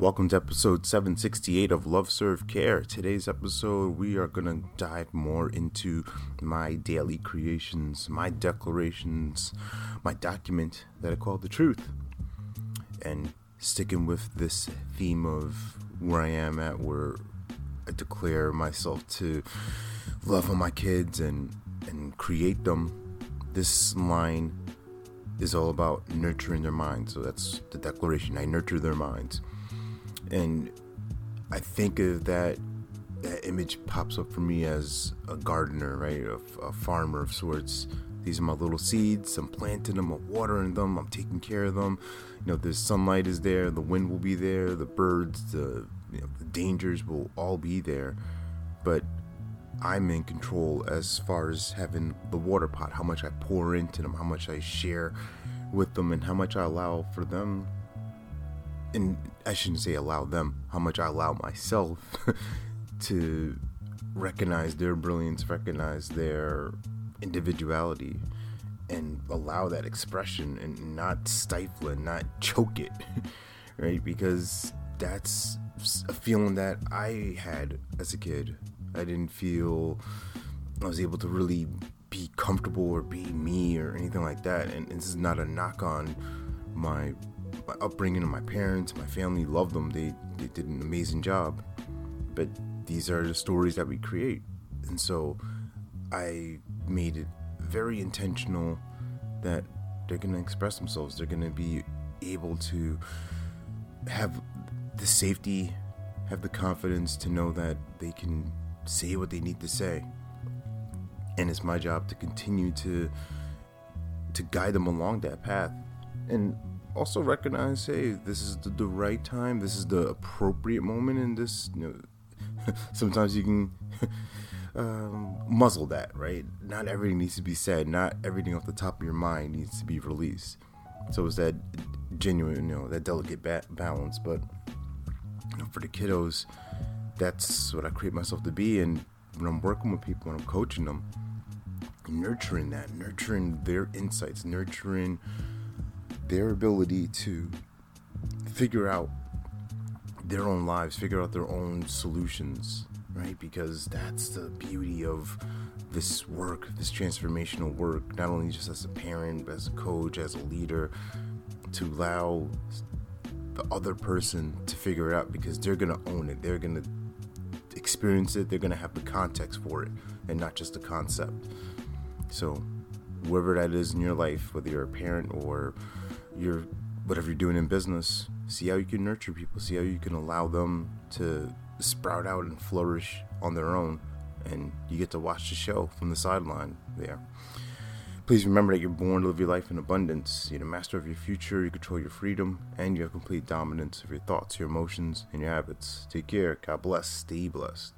Welcome to episode 768 of Love Serve Care. Today's episode, we are going to dive more into my daily creations, my declarations, my document that I call the truth. And sticking with this theme of where I am at, where I declare myself to love on my kids and, and create them, this line is all about nurturing their minds. So that's the declaration I nurture their minds and I think of that that image pops up for me as a gardener, right? A, a, farmer of sorts. These are my little seeds. I'm planting them, I'm watering them, I'm taking care of them. You know, the sunlight is there, the wind will be there, the birds, the you know, the dangers will all be there. But I'm in control as far as having the water pot, how much I pour into them, how much I share with them, and how much I allow for them and I shouldn't say allow them, how much I allow myself to recognize their brilliance, recognize their individuality, and allow that expression and not stifle it, not choke it, right? Because that's a feeling that I had as a kid. I didn't feel I was able to really be comfortable or be me or anything like that. And, this is not a knock on my my upbringing and my parents, my family loved them. They they did an amazing job. But these are the stories that we create. And so I made it very intentional that they're going to express themselves. They're going to be able to have the safety, have the confidence to know that they can say what they need to say. And it's my job to continue to to guide them along that path. And also recognize hey this is the, the right time. This is the appropriate moment in this you know sometimes you can um, muzzle that right? Not everything needs to be said. Not everything off the top of your mind needs to be released. So it's that genuine you know that delicate ba- balance. But you know, for the kiddos that's what i create myself to be. And when i'm working with people when i'm coaching them nurturing that nurturing their insights nurturing their ability to figure out their own lives, figure out their own solutions, right? Because that's the beauty of this work, this transformational work, not only just as a parent, but as a coach, as a leader, to allow the other person to figure it out because they're going to own it. They're going to experience it. They're going to have the context for it and not just the concept. So, whoever that is in your life, whether you're a parent or your whatever you're doing in business, see how you can nurture people, see how you can allow them to sprout out and flourish on their own, and you get to watch the show from the sideline there. Please remember that you're born to live your life in abundance. You're the master of your future, you control your freedom, and you have complete dominance of your thoughts, your emotions, and your habits. Take care. God bless. Stay blessed.